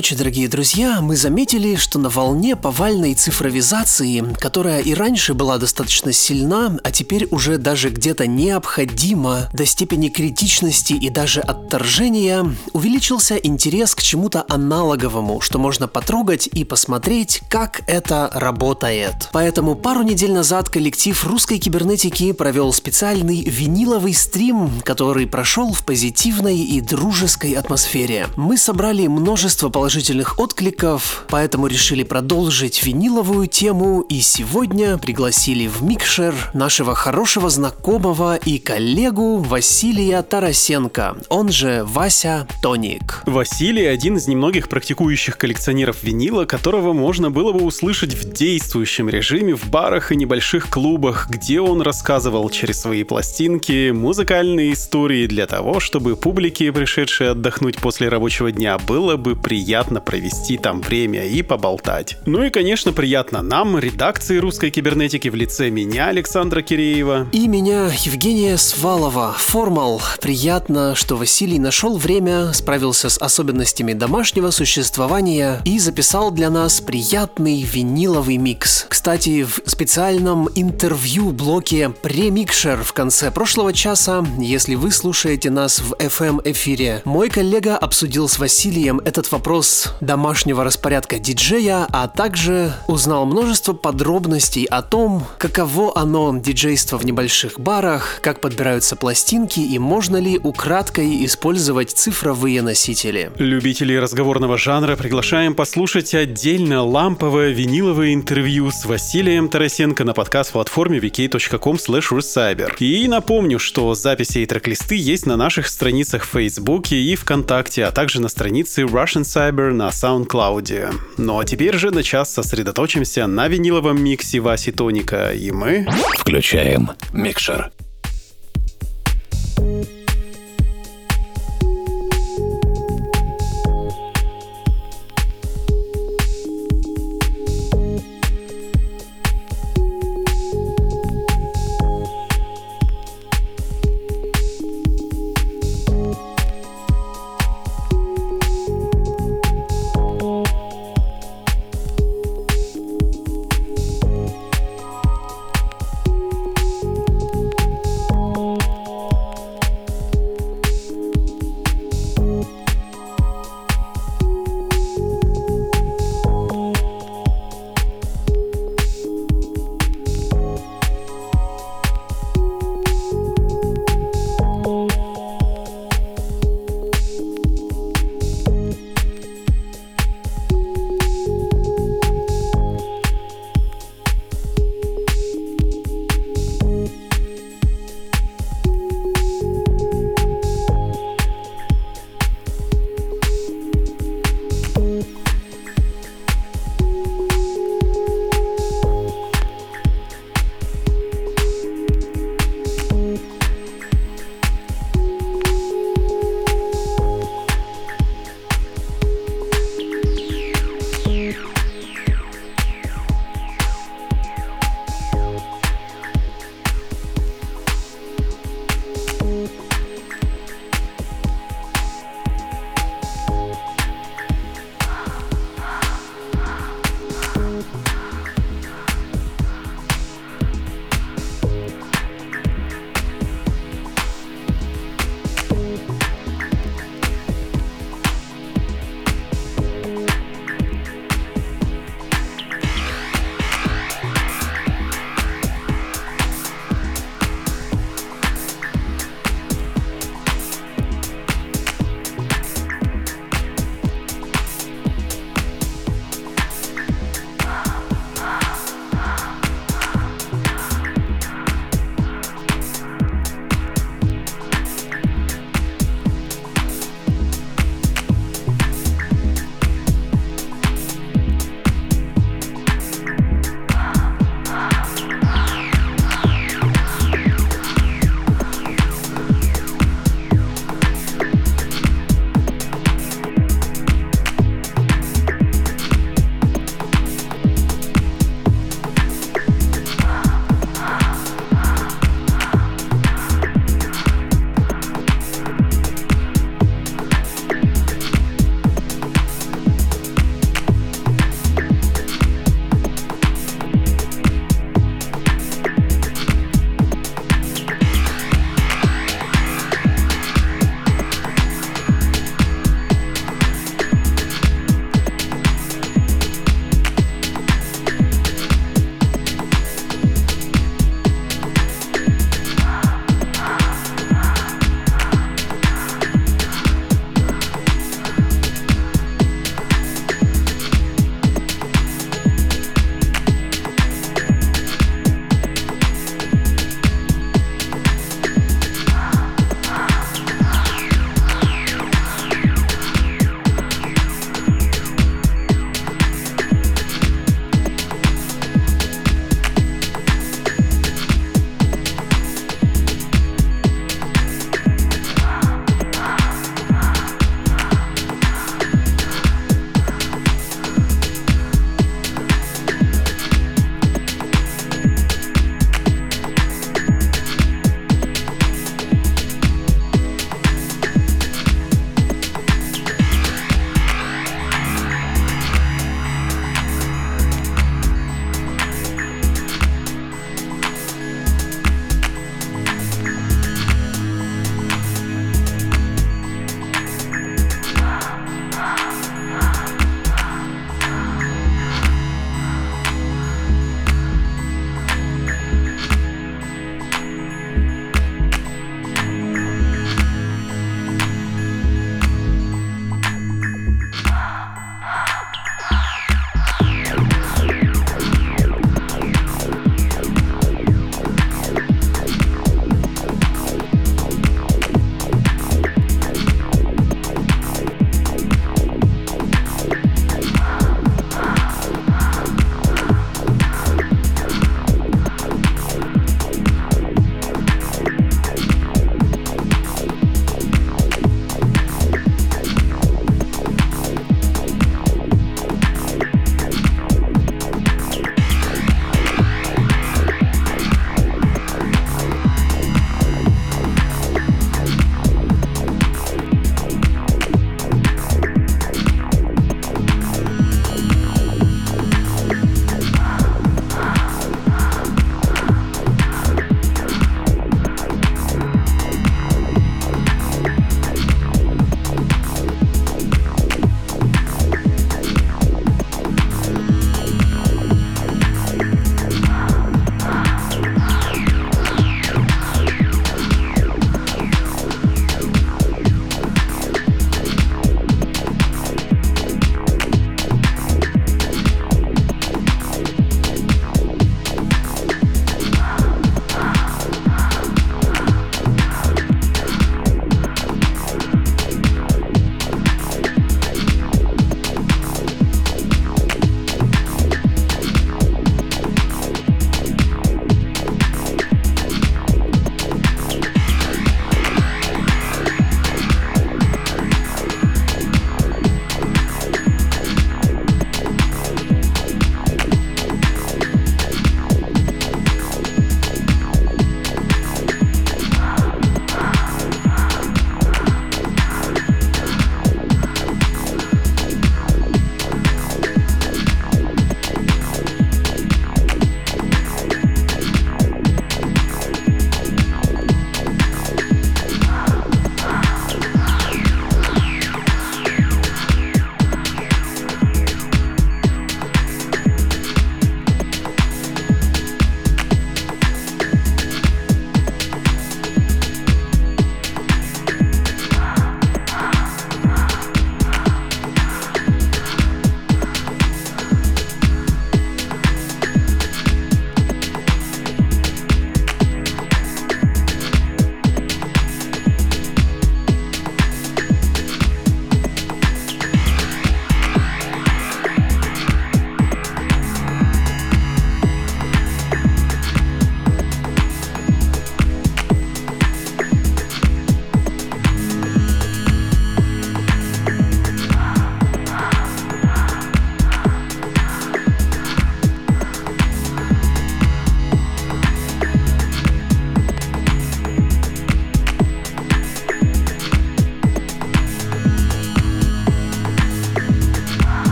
Ночи, дорогие друзья. Мы заметили, что на волне повальной цифровизации, которая и раньше была достаточно сильна, а теперь уже даже где-то необходима до степени критичности и даже отторжения, увеличился интерес к чему-то аналоговому, что можно потрогать и посмотреть, как это работает. Поэтому пару недель назад коллектив русской кибернетики провел специальный виниловый стрим, который прошел в позитивной и дружеской атмосфере. Мы собрали множество положительных откликов, поэтому решили продолжить виниловую тему и сегодня пригласили в микшер нашего хорошего знакомого и коллегу Василия Тарасенко, он же Вася Тоник. Василий один из немногих практикующих коллекционеров винила, которого можно было бы услышать в действующем режиме в барах и небольших клубах, где он рассказывал через свои пластинки музыкальные истории для того, чтобы публике, пришедшей отдохнуть после рабочего дня, было бы приятно провести там время и поболтать. Ну и, конечно, приятно нам, редакции русской кибернетики в лице меня, Александра Киреева. И меня, Евгения Свалова, Формал. Приятно, что Василий нашел время, справился с особенностями домашнего существования и записал для нас приятный виниловый микс. Кстати, в специальном интервью блоке «Премикшер» в конце прошлого часа, если вы слушаете нас в FM-эфире, мой коллега обсудил с Василием этот вопрос вопрос домашнего распорядка диджея, а также узнал множество подробностей о том, каково оно диджейство в небольших барах, как подбираются пластинки и можно ли украдкой использовать цифровые носители. Любителей разговорного жанра приглашаем послушать отдельно ламповое виниловое интервью с Василием Тарасенко на подкаст-платформе vk.com cyber. И напомню, что записи и трек-листы есть на наших страницах в Фейсбуке и ВКонтакте, а также на странице Russian Cyber на SoundCloud. Ну а теперь же на час сосредоточимся на виниловом миксе Васи Тоника, и мы... Включаем микшер. put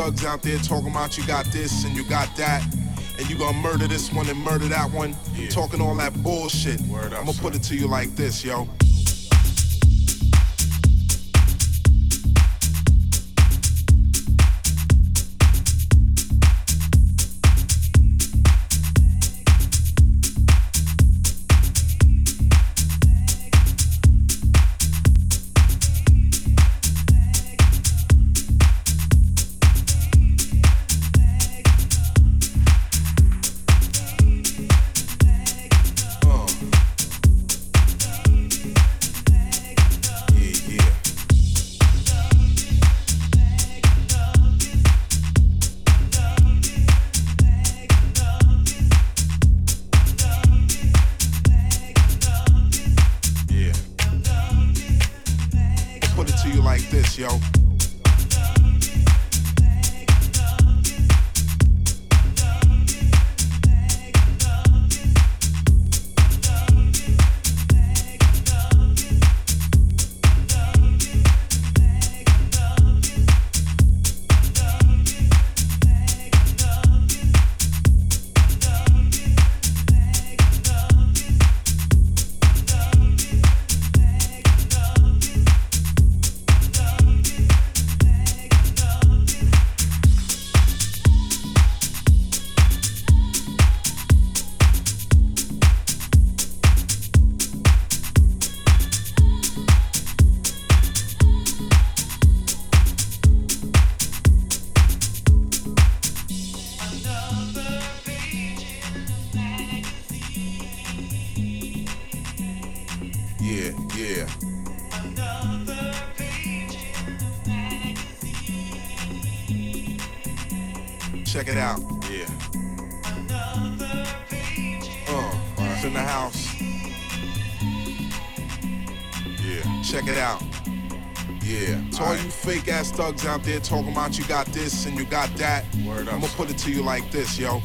thugs out there talking about you got this and you got that, and you gonna murder this one and murder that one, talking all that bullshit. I'm gonna put it to you like this, yo. Out there talking about you got this and you got that, I'm gonna put it to you like this, yo.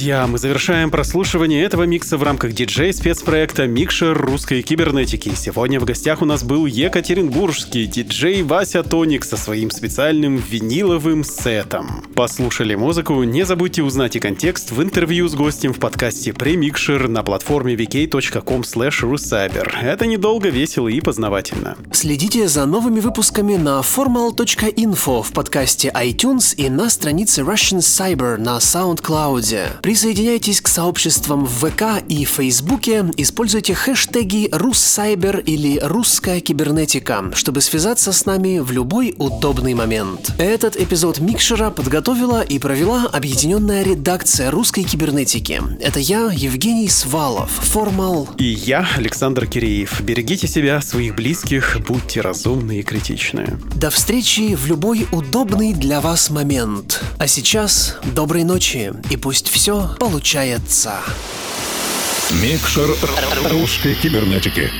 Друзья, мы завершаем прослушивание этого микса в рамках диджей-спецпроекта «Микшер русской кибернетики». Сегодня в гостях у нас был екатеринбургский диджей Вася Тоник со своим специальным виниловым сетом. Послушали музыку? Не забудьте узнать и контекст в интервью с гостем в подкасте «Премикшер» на платформе vk.com. Это недолго, весело и познавательно. Следите за новыми выпусками на formal.info в подкасте iTunes и на странице Russian Cyber на SoundCloud. Присоединяйтесь к сообществам в ВК и Фейсбуке, используйте хэштеги «Руссайбер» или «Русская кибернетика», чтобы связаться с нами в любой удобный момент. Этот эпизод Микшера подготовила и провела объединенная редакция русской кибернетики. Это я, Евгений Свалов, Формал. И я, Александр Киреев. Берегите себя, своих близких, будьте разумны и критичны. До встречи в любой удобный для вас момент. А сейчас доброй ночи и пусть все получается. Микшер русской кибернетики.